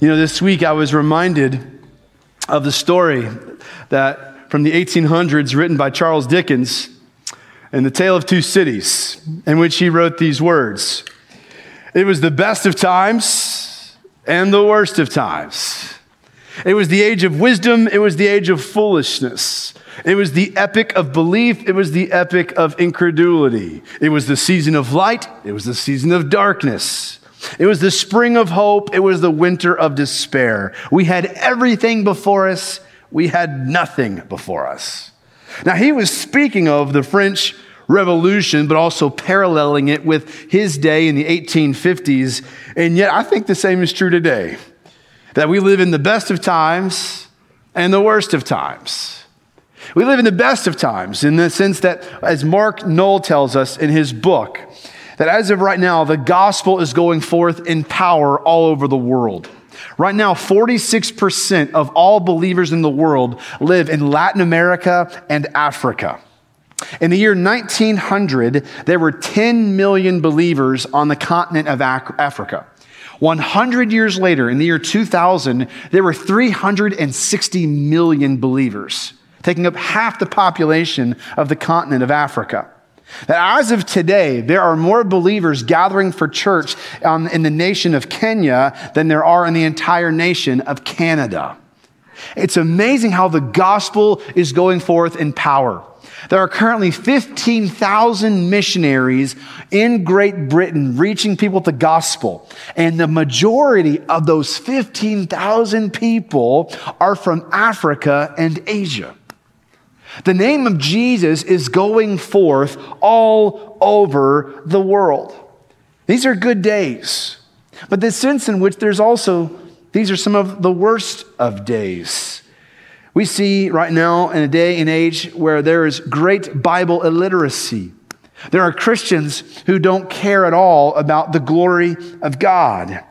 You know, this week I was reminded of the story that from the 1800s written by Charles Dickens in The Tale of Two Cities, in which he wrote these words It was the best of times and the worst of times. It was the age of wisdom, it was the age of foolishness. It was the epic of belief, it was the epic of incredulity. It was the season of light, it was the season of darkness. It was the spring of hope, it was the winter of despair. We had everything before us, we had nothing before us. Now, he was speaking of the French Revolution, but also paralleling it with his day in the 1850s. And yet, I think the same is true today that we live in the best of times and the worst of times. We live in the best of times in the sense that, as Mark Noll tells us in his book, that as of right now, the gospel is going forth in power all over the world. Right now, 46% of all believers in the world live in Latin America and Africa. In the year 1900, there were 10 million believers on the continent of Africa. 100 years later, in the year 2000, there were 360 million believers, taking up half the population of the continent of Africa. That as of today, there are more believers gathering for church um, in the nation of Kenya than there are in the entire nation of Canada. It's amazing how the gospel is going forth in power. There are currently 15,000 missionaries in Great Britain reaching people with the gospel. And the majority of those 15,000 people are from Africa and Asia. The name of Jesus is going forth all over the world. These are good days, but the sense in which there's also, these are some of the worst of days. We see right now in a day and age where there is great Bible illiteracy. There are Christians who don't care at all about the glory of God.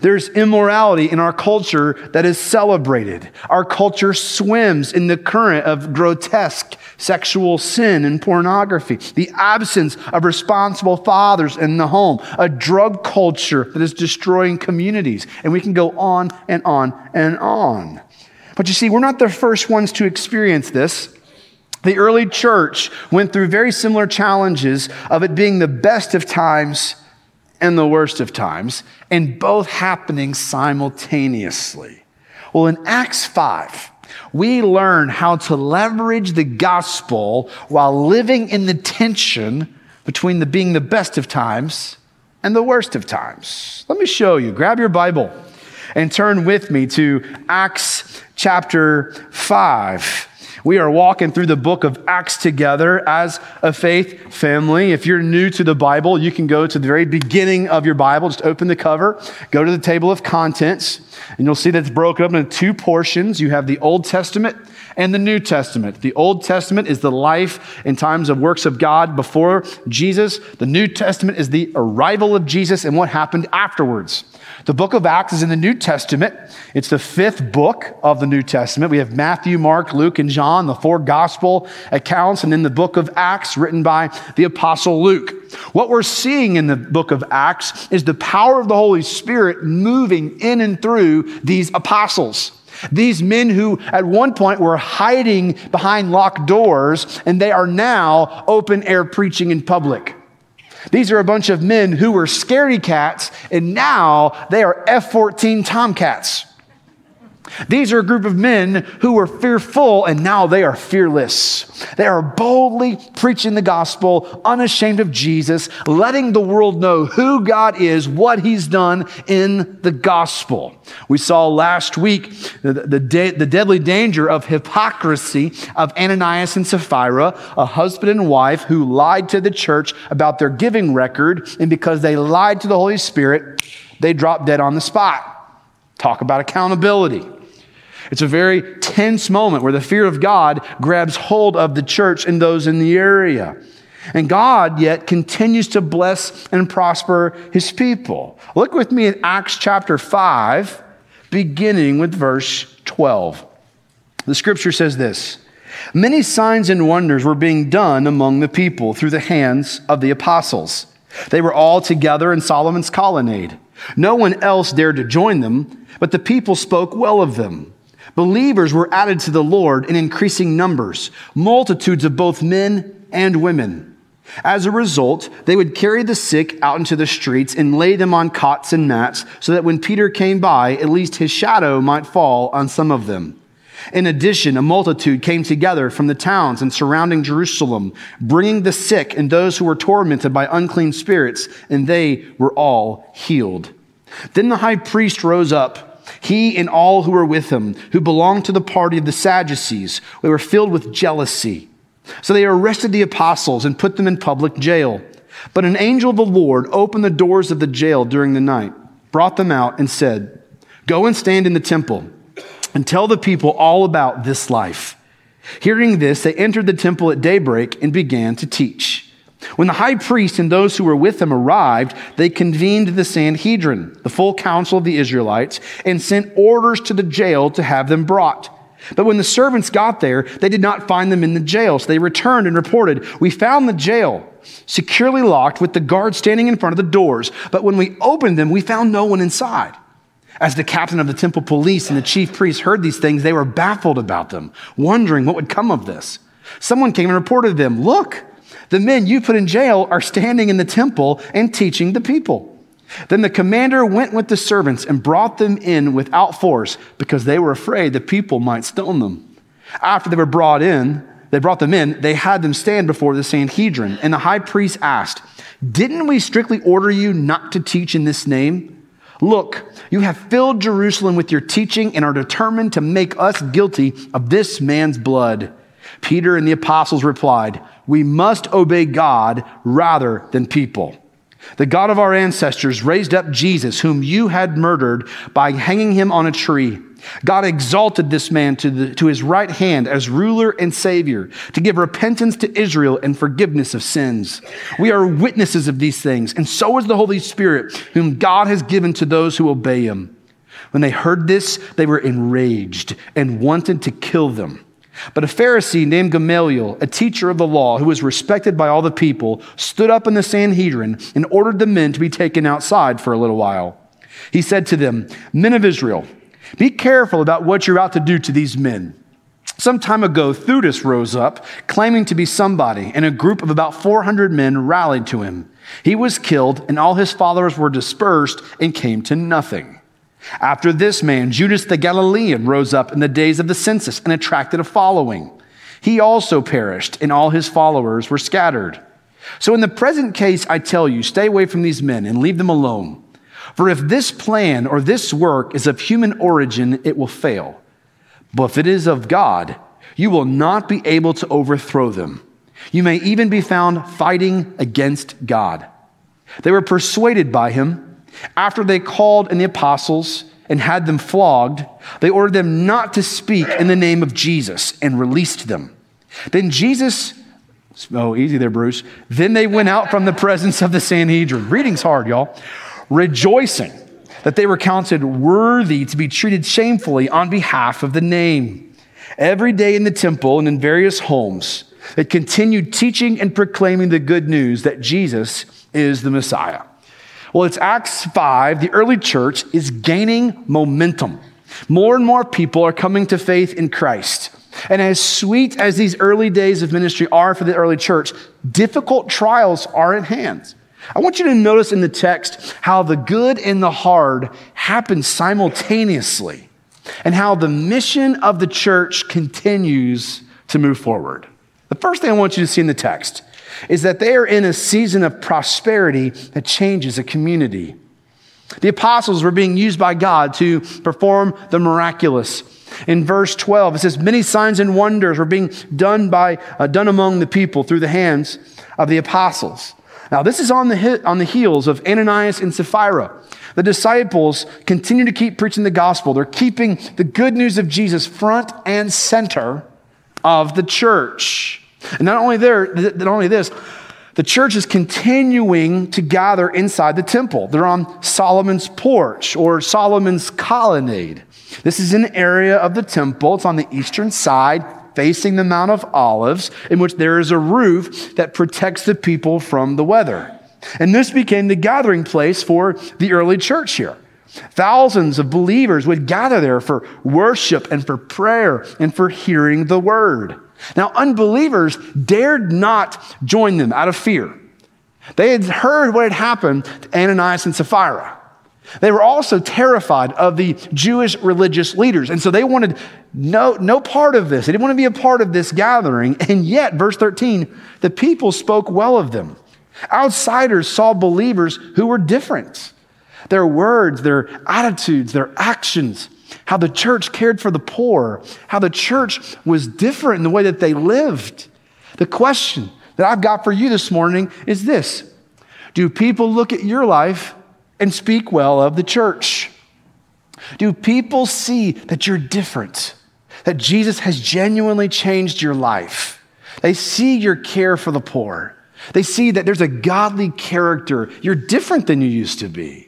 There's immorality in our culture that is celebrated. Our culture swims in the current of grotesque sexual sin and pornography, the absence of responsible fathers in the home, a drug culture that is destroying communities. And we can go on and on and on. But you see, we're not the first ones to experience this. The early church went through very similar challenges of it being the best of times and the worst of times, and both happening simultaneously. Well, in Acts 5, we learn how to leverage the gospel while living in the tension between the being the best of times and the worst of times. Let me show you. Grab your Bible and turn with me to Acts chapter 5. We are walking through the book of Acts together as a faith family. If you're new to the Bible, you can go to the very beginning of your Bible, just open the cover, go to the table of contents, and you'll see that it's broken up into two portions. You have the Old Testament and the New Testament. The Old Testament is the life and times of works of God before Jesus. The New Testament is the arrival of Jesus and what happened afterwards. The book of Acts is in the New Testament. It's the fifth book of the New Testament. We have Matthew, Mark, Luke, and John, the four gospel accounts, and then the book of Acts written by the apostle Luke. What we're seeing in the book of Acts is the power of the Holy Spirit moving in and through these apostles. These men who at one point were hiding behind locked doors, and they are now open air preaching in public. These are a bunch of men who were scaredy cats, and now they are F 14 Tomcats. These are a group of men who were fearful and now they are fearless. They are boldly preaching the gospel, unashamed of Jesus, letting the world know who God is, what he's done in the gospel. We saw last week the, the, de- the deadly danger of hypocrisy of Ananias and Sapphira, a husband and wife who lied to the church about their giving record, and because they lied to the Holy Spirit, they dropped dead on the spot. Talk about accountability. It's a very tense moment where the fear of God grabs hold of the church and those in the area. And God yet continues to bless and prosper his people. Look with me at Acts chapter 5, beginning with verse 12. The scripture says this Many signs and wonders were being done among the people through the hands of the apostles. They were all together in Solomon's colonnade. No one else dared to join them, but the people spoke well of them. Believers were added to the Lord in increasing numbers, multitudes of both men and women. As a result, they would carry the sick out into the streets and lay them on cots and mats so that when Peter came by, at least his shadow might fall on some of them. In addition, a multitude came together from the towns and surrounding Jerusalem, bringing the sick and those who were tormented by unclean spirits, and they were all healed. Then the high priest rose up, he and all who were with him, who belonged to the party of the Sadducees. They were filled with jealousy. So they arrested the apostles and put them in public jail. But an angel of the Lord opened the doors of the jail during the night, brought them out, and said, Go and stand in the temple and tell the people all about this life. Hearing this, they entered the temple at daybreak and began to teach. When the high priest and those who were with him arrived, they convened the Sanhedrin, the full council of the Israelites, and sent orders to the jail to have them brought. But when the servants got there, they did not find them in the jail. So they returned and reported, We found the jail securely locked with the guards standing in front of the doors. But when we opened them, we found no one inside. As the captain of the temple police and the chief priests heard these things, they were baffled about them, wondering what would come of this. Someone came and reported to them, Look, the men you put in jail are standing in the temple and teaching the people. Then the commander went with the servants and brought them in without force because they were afraid the people might stone them. After they were brought in, they brought them in, they had them stand before the Sanhedrin. And the high priest asked, Didn't we strictly order you not to teach in this name? Look, you have filled Jerusalem with your teaching and are determined to make us guilty of this man's blood. Peter and the apostles replied, We must obey God rather than people. The God of our ancestors raised up Jesus, whom you had murdered by hanging him on a tree. God exalted this man to, the, to his right hand as ruler and savior to give repentance to Israel and forgiveness of sins. We are witnesses of these things, and so is the Holy Spirit, whom God has given to those who obey him. When they heard this, they were enraged and wanted to kill them. But a Pharisee named Gamaliel, a teacher of the law who was respected by all the people, stood up in the Sanhedrin and ordered the men to be taken outside for a little while. He said to them, Men of Israel, be careful about what you're out to do to these men. Some time ago, Theudas rose up, claiming to be somebody, and a group of about 400 men rallied to him. He was killed, and all his followers were dispersed and came to nothing. After this man, Judas the Galilean rose up in the days of the census and attracted a following. He also perished, and all his followers were scattered. So, in the present case, I tell you, stay away from these men and leave them alone. For if this plan or this work is of human origin, it will fail. But if it is of God, you will not be able to overthrow them. You may even be found fighting against God. They were persuaded by him. After they called in the apostles and had them flogged, they ordered them not to speak in the name of Jesus and released them. Then Jesus, oh, easy there, Bruce. Then they went out from the presence of the Sanhedrin. Reading's hard, y'all rejoicing that they were counted worthy to be treated shamefully on behalf of the name. Every day in the temple and in various homes, they continued teaching and proclaiming the good news that Jesus is the Messiah. Well, it's Acts 5. The early church is gaining momentum. More and more people are coming to faith in Christ. And as sweet as these early days of ministry are for the early church, difficult trials are at hand. I want you to notice in the text how the good and the hard happen simultaneously and how the mission of the church continues to move forward. The first thing I want you to see in the text is that they are in a season of prosperity that changes a community. The apostles were being used by God to perform the miraculous. In verse 12, it says, Many signs and wonders were being done, by, uh, done among the people through the hands of the apostles. Now, this is on the, on the heels of Ananias and Sapphira. The disciples continue to keep preaching the gospel. They're keeping the good news of Jesus front and center of the church. And not only there, not only this, the church is continuing to gather inside the temple. They're on Solomon's porch or Solomon's colonnade. This is an area of the temple. It's on the eastern side facing the Mount of Olives, in which there is a roof that protects the people from the weather. And this became the gathering place for the early church here. Thousands of believers would gather there for worship and for prayer and for hearing the word. Now, unbelievers dared not join them out of fear. They had heard what had happened to Ananias and Sapphira. They were also terrified of the Jewish religious leaders. And so they wanted no, no part of this. They didn't want to be a part of this gathering. And yet, verse 13, the people spoke well of them. Outsiders saw believers who were different. Their words, their attitudes, their actions, how the church cared for the poor, how the church was different in the way that they lived. The question that I've got for you this morning is this Do people look at your life and speak well of the church? Do people see that you're different? That Jesus has genuinely changed your life? They see your care for the poor. They see that there's a godly character. You're different than you used to be.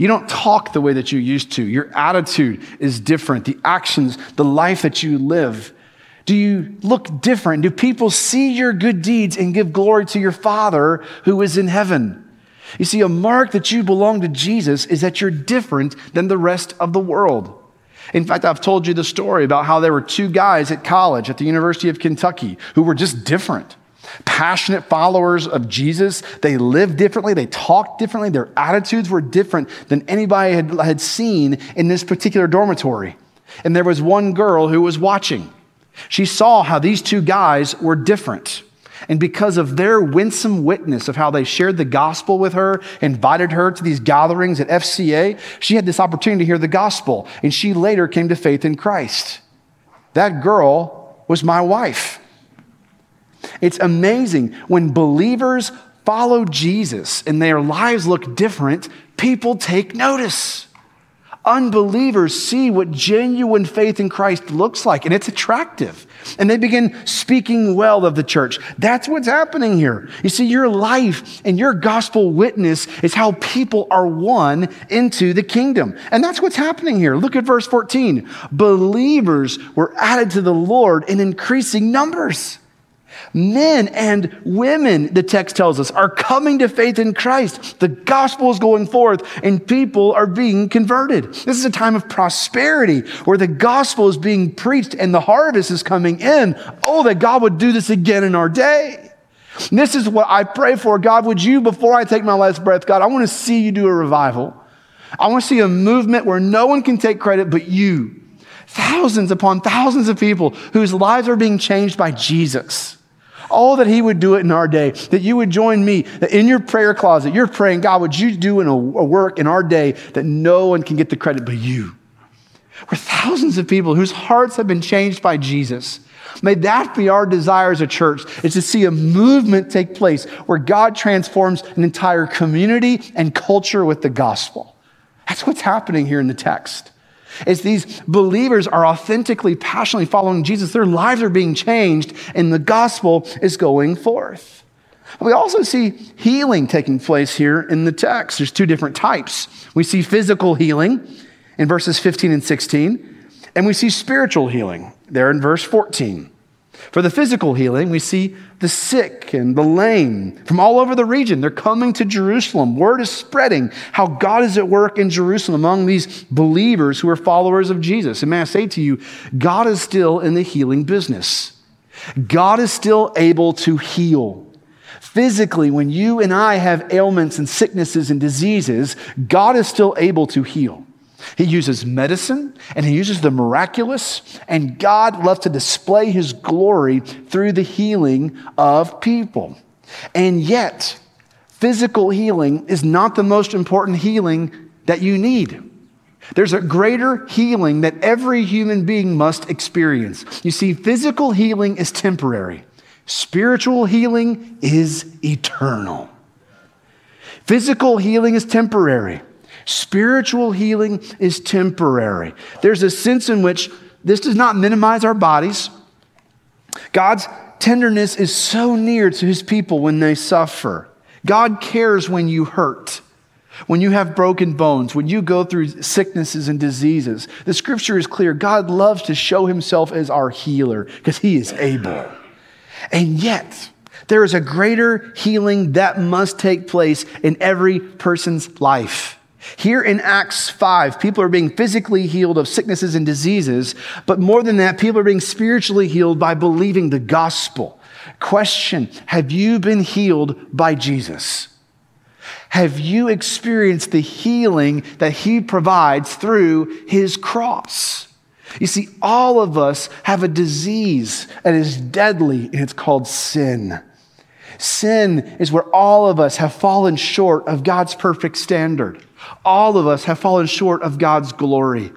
You don't talk the way that you used to. Your attitude is different. The actions, the life that you live. Do you look different? Do people see your good deeds and give glory to your Father who is in heaven? You see, a mark that you belong to Jesus is that you're different than the rest of the world. In fact, I've told you the story about how there were two guys at college at the University of Kentucky who were just different passionate followers of Jesus. They lived differently, they talked differently, their attitudes were different than anybody had, had seen in this particular dormitory. And there was one girl who was watching. She saw how these two guys were different. And because of their winsome witness of how they shared the gospel with her, invited her to these gatherings at FCA, she had this opportunity to hear the gospel. And she later came to faith in Christ. That girl was my wife. It's amazing when believers follow Jesus and their lives look different, people take notice. Unbelievers see what genuine faith in Christ looks like, and it's attractive. And they begin speaking well of the church. That's what's happening here. You see, your life and your gospel witness is how people are won into the kingdom. And that's what's happening here. Look at verse 14. Believers were added to the Lord in increasing numbers. Men and women, the text tells us, are coming to faith in Christ. The gospel is going forth and people are being converted. This is a time of prosperity where the gospel is being preached and the harvest is coming in. Oh, that God would do this again in our day. This is what I pray for. God, would you, before I take my last breath, God, I want to see you do a revival. I want to see a movement where no one can take credit but you. Thousands upon thousands of people whose lives are being changed by Jesus. Oh, that He would do it in our day, that you would join me, that in your prayer closet, you're praying, God, would you do in a, a work in our day that no one can get the credit but you? We're thousands of people whose hearts have been changed by Jesus. May that be our desire as a church, is to see a movement take place where God transforms an entire community and culture with the gospel. That's what's happening here in the text. As these believers are authentically, passionately following Jesus, their lives are being changed and the gospel is going forth. We also see healing taking place here in the text. There's two different types. We see physical healing in verses 15 and 16, and we see spiritual healing there in verse 14. For the physical healing, we see the sick and the lame from all over the region. They're coming to Jerusalem. Word is spreading how God is at work in Jerusalem among these believers who are followers of Jesus. And may I say to you, God is still in the healing business. God is still able to heal. Physically, when you and I have ailments and sicknesses and diseases, God is still able to heal. He uses medicine and he uses the miraculous, and God loves to display his glory through the healing of people. And yet, physical healing is not the most important healing that you need. There's a greater healing that every human being must experience. You see, physical healing is temporary, spiritual healing is eternal. Physical healing is temporary. Spiritual healing is temporary. There's a sense in which this does not minimize our bodies. God's tenderness is so near to his people when they suffer. God cares when you hurt, when you have broken bones, when you go through sicknesses and diseases. The scripture is clear. God loves to show himself as our healer because he is able. And yet, There is a greater healing that must take place in every person's life. Here in Acts 5, people are being physically healed of sicknesses and diseases, but more than that, people are being spiritually healed by believing the gospel. Question Have you been healed by Jesus? Have you experienced the healing that he provides through his cross? You see, all of us have a disease that is deadly, and it's called sin. Sin is where all of us have fallen short of God's perfect standard. All of us have fallen short of God's glory.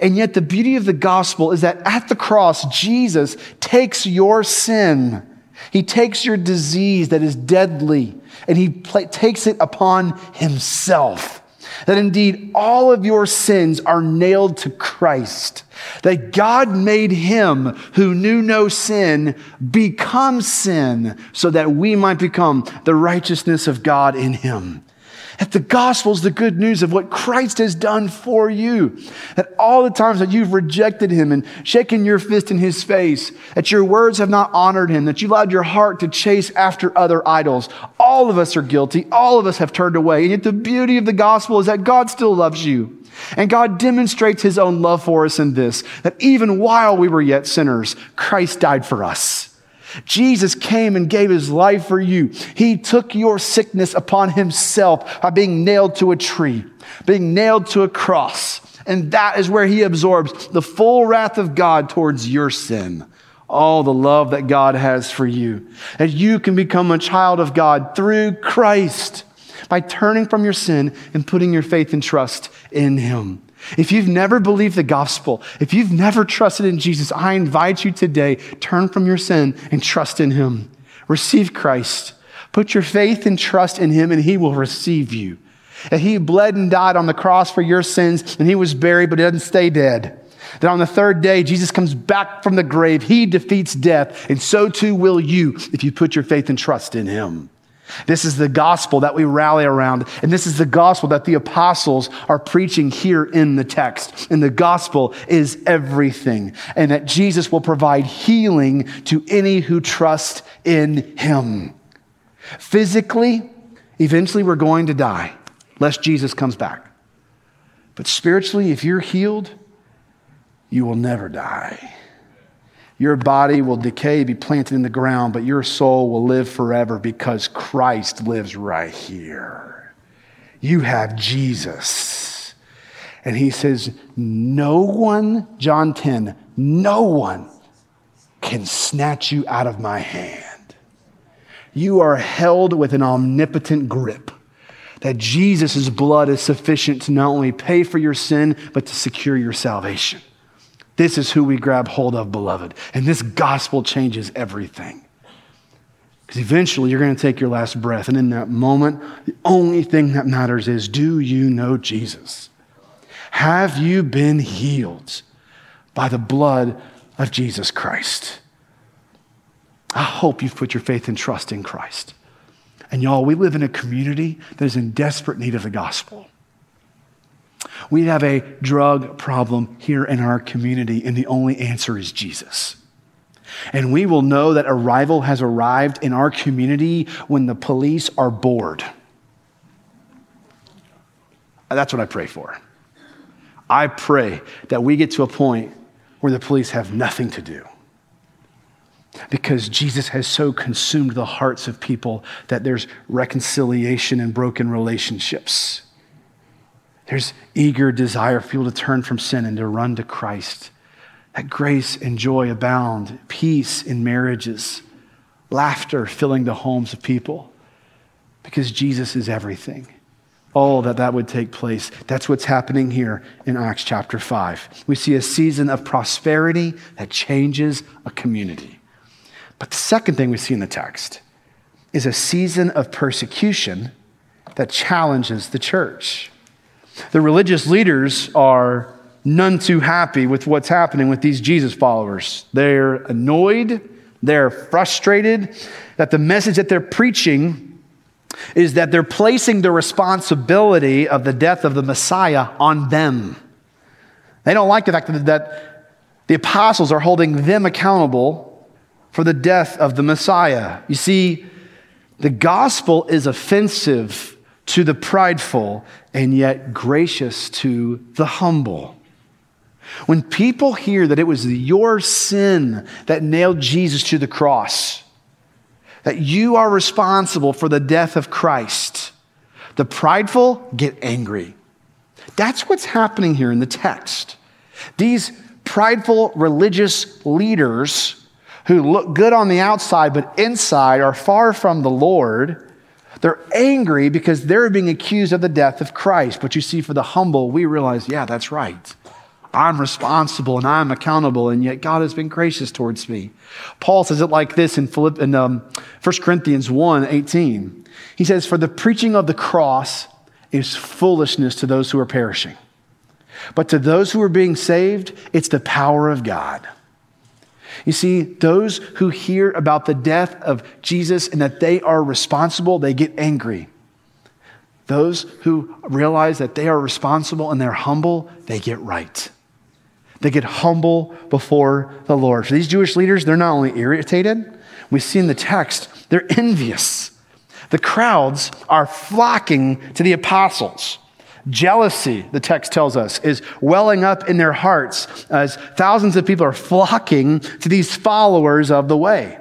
And yet, the beauty of the gospel is that at the cross, Jesus takes your sin, He takes your disease that is deadly, and He pl- takes it upon Himself. That indeed all of your sins are nailed to Christ. That God made Him who knew no sin become sin so that we might become the righteousness of God in Him. That the gospel is the good news of what Christ has done for you. That all the times that you've rejected him and shaken your fist in his face, that your words have not honored him, that you allowed your heart to chase after other idols. All of us are guilty. All of us have turned away. And yet the beauty of the gospel is that God still loves you. And God demonstrates his own love for us in this that even while we were yet sinners, Christ died for us. Jesus came and gave his life for you. He took your sickness upon himself by being nailed to a tree, being nailed to a cross. And that is where he absorbs the full wrath of God towards your sin. All the love that God has for you. That you can become a child of God through Christ by turning from your sin and putting your faith and trust in him. If you've never believed the gospel, if you've never trusted in Jesus, I invite you today, turn from your sin and trust in him. Receive Christ. Put your faith and trust in him and he will receive you. That he bled and died on the cross for your sins and he was buried, but he doesn't stay dead. That on the third day, Jesus comes back from the grave. He defeats death, and so too will you if you put your faith and trust in him. This is the gospel that we rally around. And this is the gospel that the apostles are preaching here in the text. And the gospel is everything. And that Jesus will provide healing to any who trust in him. Physically, eventually we're going to die, lest Jesus comes back. But spiritually, if you're healed, you will never die. Your body will decay, be planted in the ground, but your soul will live forever because Christ lives right here. You have Jesus. And he says, No one, John 10, no one can snatch you out of my hand. You are held with an omnipotent grip. That Jesus' blood is sufficient to not only pay for your sin, but to secure your salvation. This is who we grab hold of, beloved. And this gospel changes everything. Because eventually you're going to take your last breath. And in that moment, the only thing that matters is do you know Jesus? Have you been healed by the blood of Jesus Christ? I hope you've put your faith and trust in Christ. And y'all, we live in a community that is in desperate need of the gospel. We have a drug problem here in our community, and the only answer is Jesus. And we will know that arrival has arrived in our community when the police are bored. That's what I pray for. I pray that we get to a point where the police have nothing to do. Because Jesus has so consumed the hearts of people that there's reconciliation and broken relationships. There's eager desire for you to turn from sin and to run to Christ. That grace and joy abound, peace in marriages, laughter filling the homes of people, because Jesus is everything. Oh, that that would take place. That's what's happening here in Acts chapter 5. We see a season of prosperity that changes a community. But the second thing we see in the text is a season of persecution that challenges the church. The religious leaders are none too happy with what's happening with these Jesus followers. They're annoyed, they're frustrated that the message that they're preaching is that they're placing the responsibility of the death of the Messiah on them. They don't like the fact that, the apostles are holding them accountable for the death of the Messiah. You see, the gospel is offensive to the prideful and yet gracious to the humble. When people hear that it was your sin that nailed Jesus to the cross, that you are responsible for the death of Christ, the prideful get angry. That's what's happening here in the text. These prideful religious leaders who look good on the outside but inside are far from the Lord. They're angry because they're being accused of the death of Christ. But you see, for the humble, we realize, yeah, that's right. I'm responsible and I'm accountable, and yet God has been gracious towards me. Paul says it like this in, Philipp, in um, 1 Corinthians 1 18. He says, For the preaching of the cross is foolishness to those who are perishing. But to those who are being saved, it's the power of God. You see, those who hear about the death of Jesus and that they are responsible, they get angry. Those who realize that they are responsible and they're humble, they get right. They get humble before the Lord. For these Jewish leaders, they're not only irritated, we see in the text, they're envious. The crowds are flocking to the apostles. Jealousy, the text tells us, is welling up in their hearts as thousands of people are flocking to these followers of the way.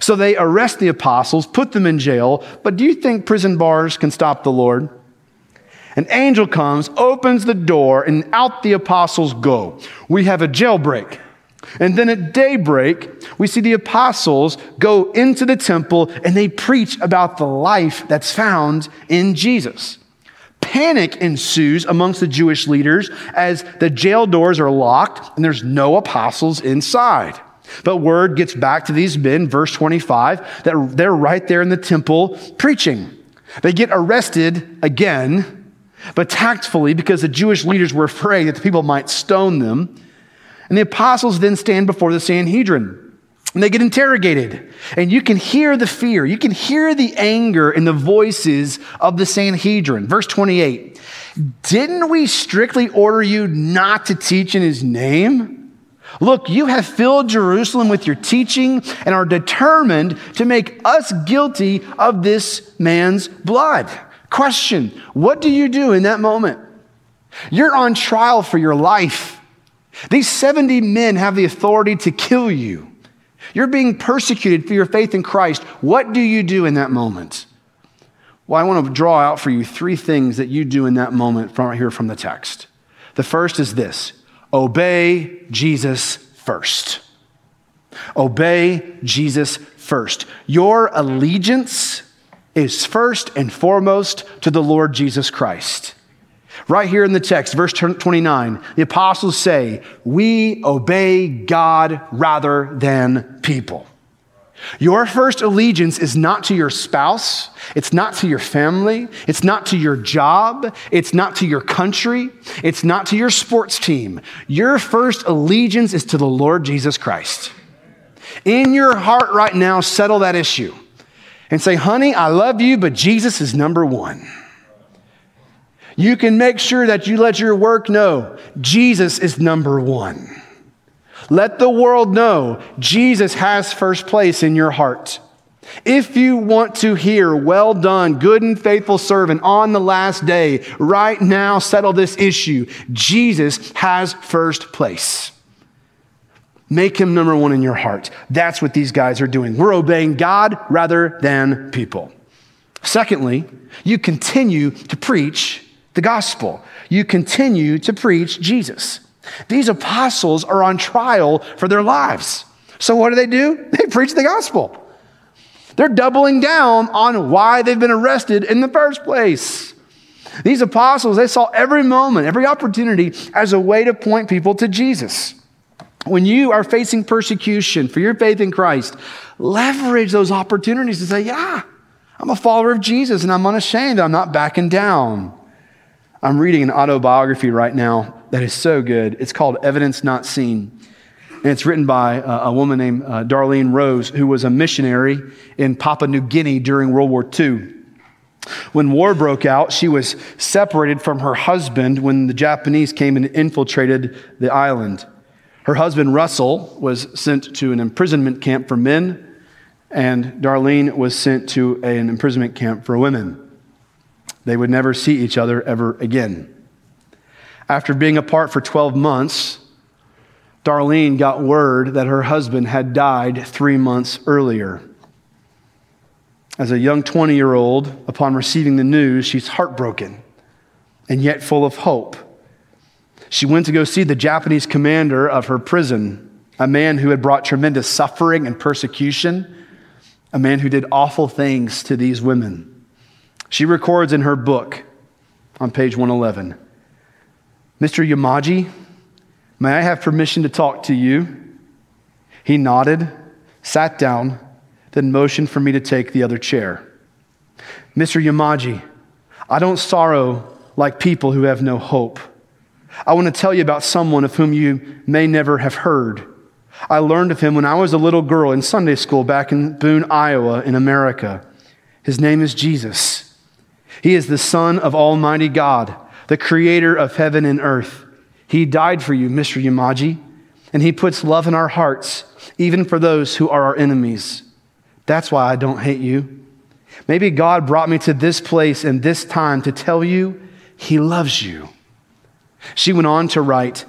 So they arrest the apostles, put them in jail. But do you think prison bars can stop the Lord? An angel comes, opens the door, and out the apostles go. We have a jailbreak. And then at daybreak, we see the apostles go into the temple and they preach about the life that's found in Jesus. Panic ensues amongst the Jewish leaders as the jail doors are locked and there's no apostles inside. But word gets back to these men, verse 25, that they're right there in the temple preaching. They get arrested again, but tactfully because the Jewish leaders were afraid that the people might stone them. And the apostles then stand before the Sanhedrin. And they get interrogated. And you can hear the fear, you can hear the anger in the voices of the Sanhedrin. Verse 28 Didn't we strictly order you not to teach in his name? Look, you have filled Jerusalem with your teaching and are determined to make us guilty of this man's blood. Question What do you do in that moment? You're on trial for your life. These 70 men have the authority to kill you. You're being persecuted for your faith in Christ. What do you do in that moment? Well, I want to draw out for you three things that you do in that moment from right here from the text. The first is this obey Jesus first. Obey Jesus first. Your allegiance is first and foremost to the Lord Jesus Christ. Right here in the text, verse 29, the apostles say, We obey God rather than people. Your first allegiance is not to your spouse, it's not to your family, it's not to your job, it's not to your country, it's not to your sports team. Your first allegiance is to the Lord Jesus Christ. In your heart right now, settle that issue and say, honey, I love you, but Jesus is number one. You can make sure that you let your work know Jesus is number one. Let the world know Jesus has first place in your heart. If you want to hear, well done, good and faithful servant on the last day, right now settle this issue. Jesus has first place. Make him number one in your heart. That's what these guys are doing. We're obeying God rather than people. Secondly, you continue to preach the gospel. You continue to preach Jesus. These apostles are on trial for their lives. So what do they do? They preach the gospel. They're doubling down on why they've been arrested in the first place. These apostles, they saw every moment, every opportunity as a way to point people to Jesus. When you are facing persecution for your faith in Christ, leverage those opportunities to say, Yeah, I'm a follower of Jesus and I'm unashamed. I'm not backing down. I'm reading an autobiography right now that is so good. It's called Evidence Not Seen. And it's written by uh, a woman named uh, Darlene Rose, who was a missionary in Papua New Guinea during World War II. When war broke out, she was separated from her husband when the Japanese came and infiltrated the island. Her husband, Russell, was sent to an imprisonment camp for men, and Darlene was sent to an imprisonment camp for women. They would never see each other ever again. After being apart for 12 months, Darlene got word that her husband had died three months earlier. As a young 20 year old, upon receiving the news, she's heartbroken and yet full of hope. She went to go see the Japanese commander of her prison, a man who had brought tremendous suffering and persecution, a man who did awful things to these women. She records in her book on page 111 Mr. Yamaji, may I have permission to talk to you? He nodded, sat down, then motioned for me to take the other chair. Mr. Yamaji, I don't sorrow like people who have no hope. I want to tell you about someone of whom you may never have heard. I learned of him when I was a little girl in Sunday school back in Boone, Iowa, in America. His name is Jesus. He is the Son of Almighty God, the creator of heaven and earth. He died for you, Mr. Yamaji, and He puts love in our hearts, even for those who are our enemies. That's why I don't hate you. Maybe God brought me to this place and this time to tell you He loves you. She went on to write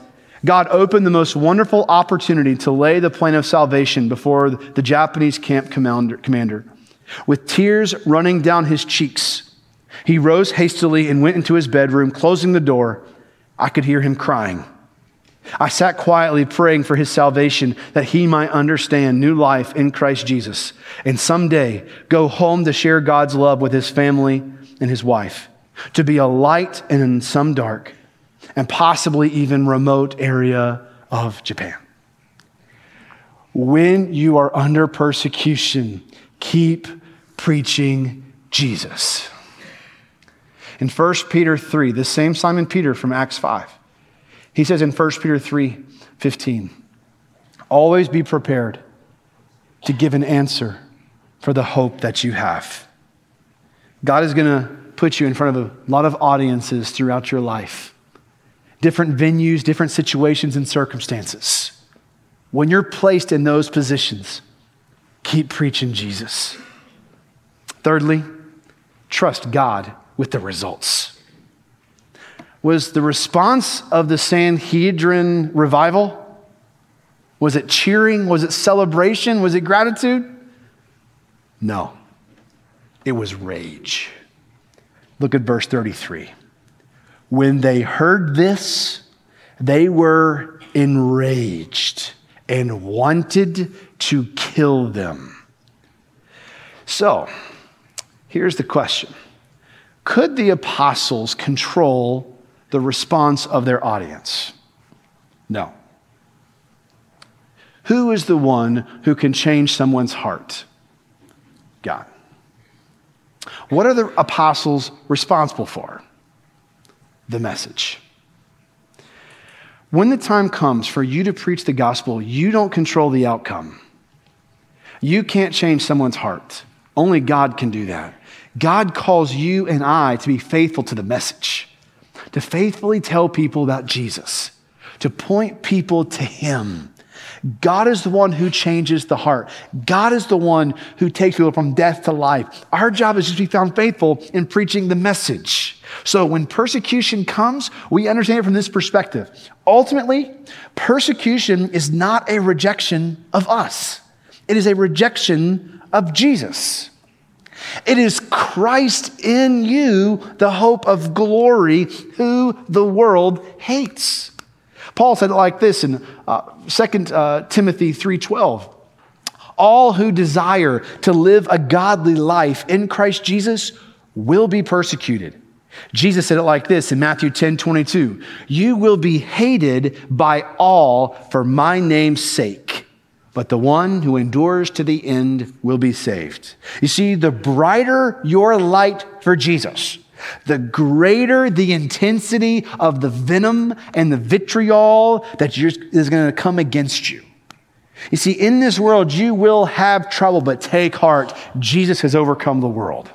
God opened the most wonderful opportunity to lay the plan of salvation before the Japanese camp commander. commander. With tears running down his cheeks, he rose hastily and went into his bedroom, closing the door. I could hear him crying. I sat quietly praying for his salvation that he might understand new life in Christ Jesus and someday go home to share God's love with his family and his wife, to be a light in some dark and possibly even remote area of Japan. When you are under persecution, keep preaching Jesus. In 1 Peter 3, the same Simon Peter from Acts 5, he says in 1 Peter 3 15, always be prepared to give an answer for the hope that you have. God is going to put you in front of a lot of audiences throughout your life different venues, different situations and circumstances. When you're placed in those positions, keep preaching Jesus. Thirdly, trust God with the results. Was the response of the Sanhedrin revival? Was it cheering? Was it celebration? Was it gratitude? No. It was rage. Look at verse 33. When they heard this, they were enraged and wanted to kill them. So, here's the question Could the apostles control the response of their audience? No. Who is the one who can change someone's heart? God. What are the apostles responsible for? the message. When the time comes for you to preach the gospel, you don't control the outcome. You can't change someone's heart. Only God can do that. God calls you and I to be faithful to the message, to faithfully tell people about Jesus, to point people to Him. God is the one who changes the heart. God is the one who takes people from death to life. Our job is just to be found faithful in preaching the message. So when persecution comes, we understand it from this perspective. Ultimately, persecution is not a rejection of us, it is a rejection of Jesus. It is Christ in you, the hope of glory, who the world hates. Paul said it like this in uh, 2 uh, Timothy 3.12. All who desire to live a godly life in Christ Jesus will be persecuted. Jesus said it like this in Matthew 10 22. You will be hated by all for my name's sake, but the one who endures to the end will be saved. You see, the brighter your light for Jesus, the greater the intensity of the venom and the vitriol that is going to come against you. You see, in this world, you will have trouble, but take heart. Jesus has overcome the world.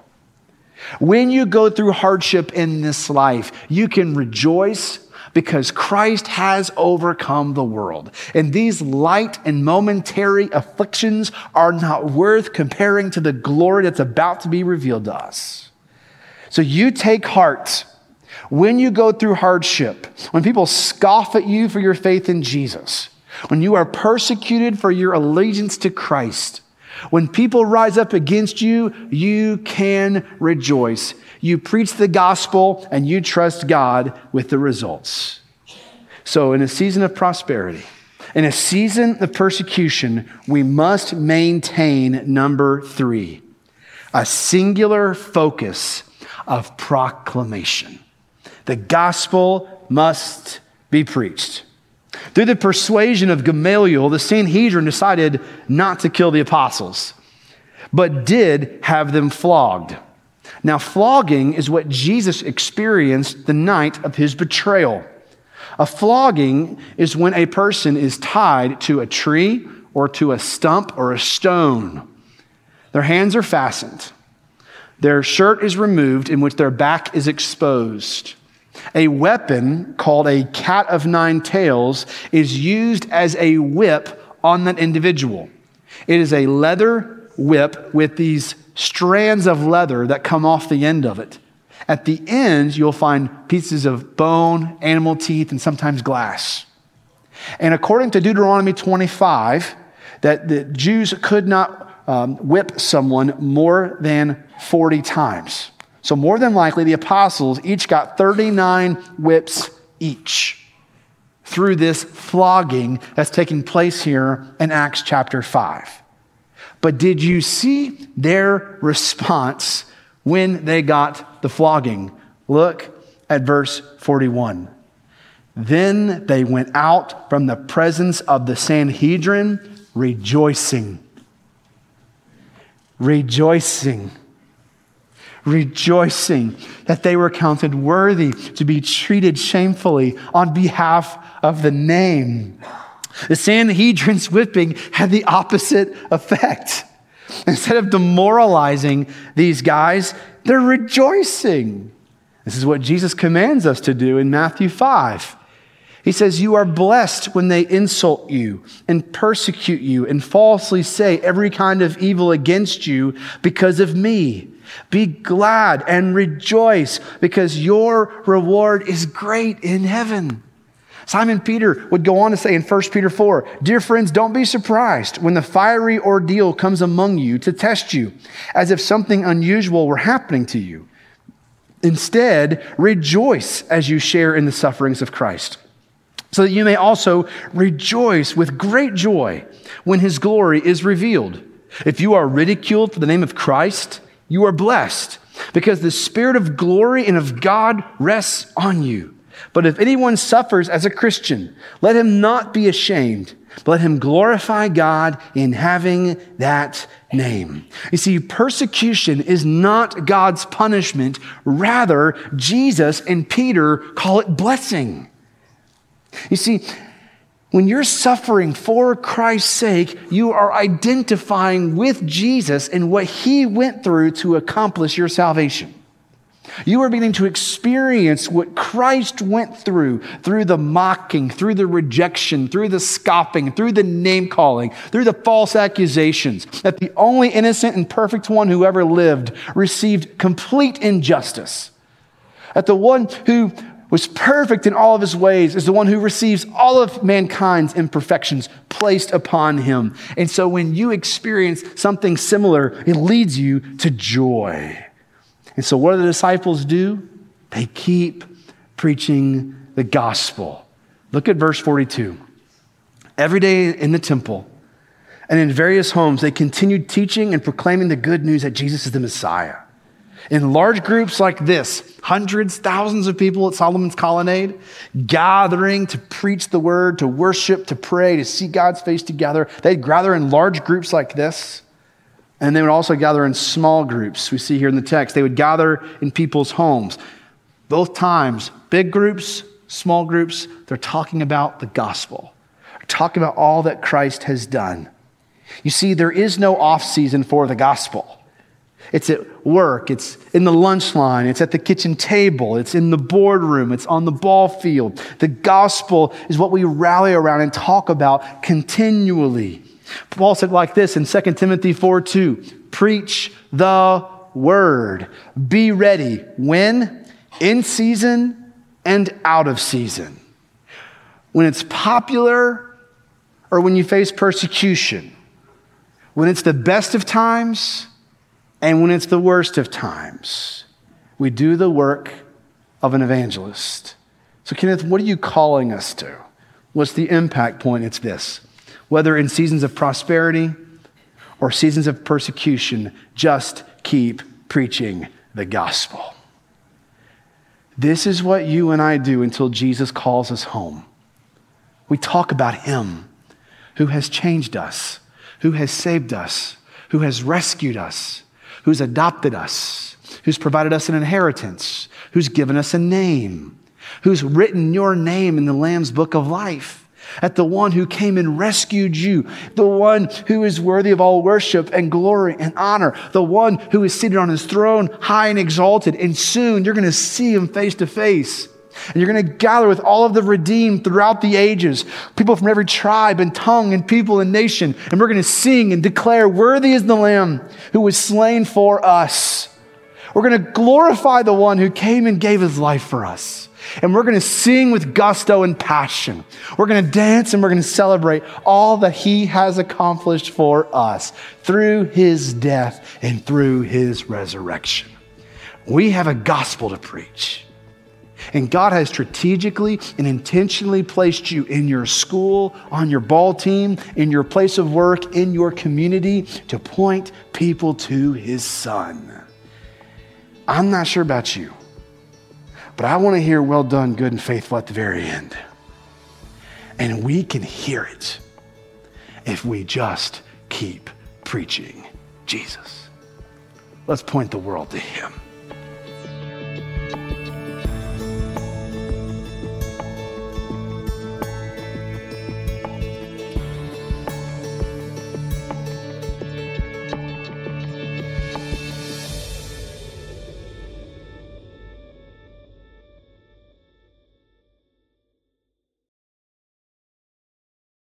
When you go through hardship in this life, you can rejoice because Christ has overcome the world. And these light and momentary afflictions are not worth comparing to the glory that's about to be revealed to us. So you take heart when you go through hardship, when people scoff at you for your faith in Jesus, when you are persecuted for your allegiance to Christ, when people rise up against you, you can rejoice. You preach the gospel and you trust God with the results. So, in a season of prosperity, in a season of persecution, we must maintain number three a singular focus of proclamation. The gospel must be preached. Through the persuasion of Gamaliel, the Sanhedrin decided not to kill the apostles, but did have them flogged. Now, flogging is what Jesus experienced the night of his betrayal. A flogging is when a person is tied to a tree or to a stump or a stone. Their hands are fastened. Their shirt is removed, in which their back is exposed. A weapon called a cat of nine tails is used as a whip on that individual. It is a leather whip with these strands of leather that come off the end of it. At the ends, you'll find pieces of bone, animal teeth, and sometimes glass. And according to Deuteronomy 25, that the Jews could not um, whip someone more than 40 times. So, more than likely, the apostles each got 39 whips each through this flogging that's taking place here in Acts chapter 5. But did you see their response when they got the flogging? Look at verse 41. Then they went out from the presence of the Sanhedrin rejoicing. Rejoicing rejoicing that they were counted worthy to be treated shamefully on behalf of the name. The Sanhedrin's whipping had the opposite effect. Instead of demoralizing these guys, they're rejoicing. This is what Jesus commands us to do in Matthew 5. He says, You are blessed when they insult you and persecute you and falsely say every kind of evil against you because of me. Be glad and rejoice because your reward is great in heaven. Simon Peter would go on to say in 1 Peter 4 Dear friends, don't be surprised when the fiery ordeal comes among you to test you, as if something unusual were happening to you. Instead, rejoice as you share in the sufferings of Christ so that you may also rejoice with great joy when his glory is revealed. If you are ridiculed for the name of Christ, you are blessed because the Spirit of glory and of God rests on you. But if anyone suffers as a Christian, let him not be ashamed, but let him glorify God in having that name. You see, persecution is not God's punishment. Rather, Jesus and Peter call it blessing. You see, when you're suffering for Christ's sake, you are identifying with Jesus and what he went through to accomplish your salvation. You are beginning to experience what Christ went through, through the mocking, through the rejection, through the scoffing, through the name calling, through the false accusations, that the only innocent and perfect one who ever lived received complete injustice. That the one who was perfect in all of his ways, is the one who receives all of mankind's imperfections placed upon him. And so when you experience something similar, it leads you to joy. And so what do the disciples do? They keep preaching the gospel. Look at verse 42. Every day in the temple and in various homes, they continued teaching and proclaiming the good news that Jesus is the Messiah. In large groups like this, hundreds, thousands of people at Solomon's Colonnade, gathering to preach the word, to worship, to pray, to see God's face together. They'd gather in large groups like this, and they would also gather in small groups. We see here in the text, they would gather in people's homes. Both times, big groups, small groups, they're talking about the gospel, talking about all that Christ has done. You see, there is no off season for the gospel. It's at work, it's in the lunch line, it's at the kitchen table, it's in the boardroom, it's on the ball field. The gospel is what we rally around and talk about continually. Paul said like this in 2 Timothy 4 2 Preach the word. Be ready. When? In season and out of season. When it's popular or when you face persecution. When it's the best of times and when it's the worst of times, we do the work of an evangelist. So, Kenneth, what are you calling us to? What's the impact point? It's this whether in seasons of prosperity or seasons of persecution, just keep preaching the gospel. This is what you and I do until Jesus calls us home. We talk about Him who has changed us, who has saved us, who has rescued us, who's adopted us, who's provided us an inheritance, who's given us a name, who's written your name in the Lamb's book of life. At the one who came and rescued you, the one who is worthy of all worship and glory and honor, the one who is seated on his throne, high and exalted. And soon you're going to see him face to face. And you're going to gather with all of the redeemed throughout the ages, people from every tribe and tongue and people and nation. And we're going to sing and declare, Worthy is the Lamb who was slain for us. We're going to glorify the one who came and gave his life for us. And we're going to sing with gusto and passion. We're going to dance and we're going to celebrate all that he has accomplished for us through his death and through his resurrection. We have a gospel to preach. And God has strategically and intentionally placed you in your school, on your ball team, in your place of work, in your community to point people to His Son. I'm not sure about you, but I want to hear well done, good and faithful at the very end. And we can hear it if we just keep preaching Jesus. Let's point the world to Him.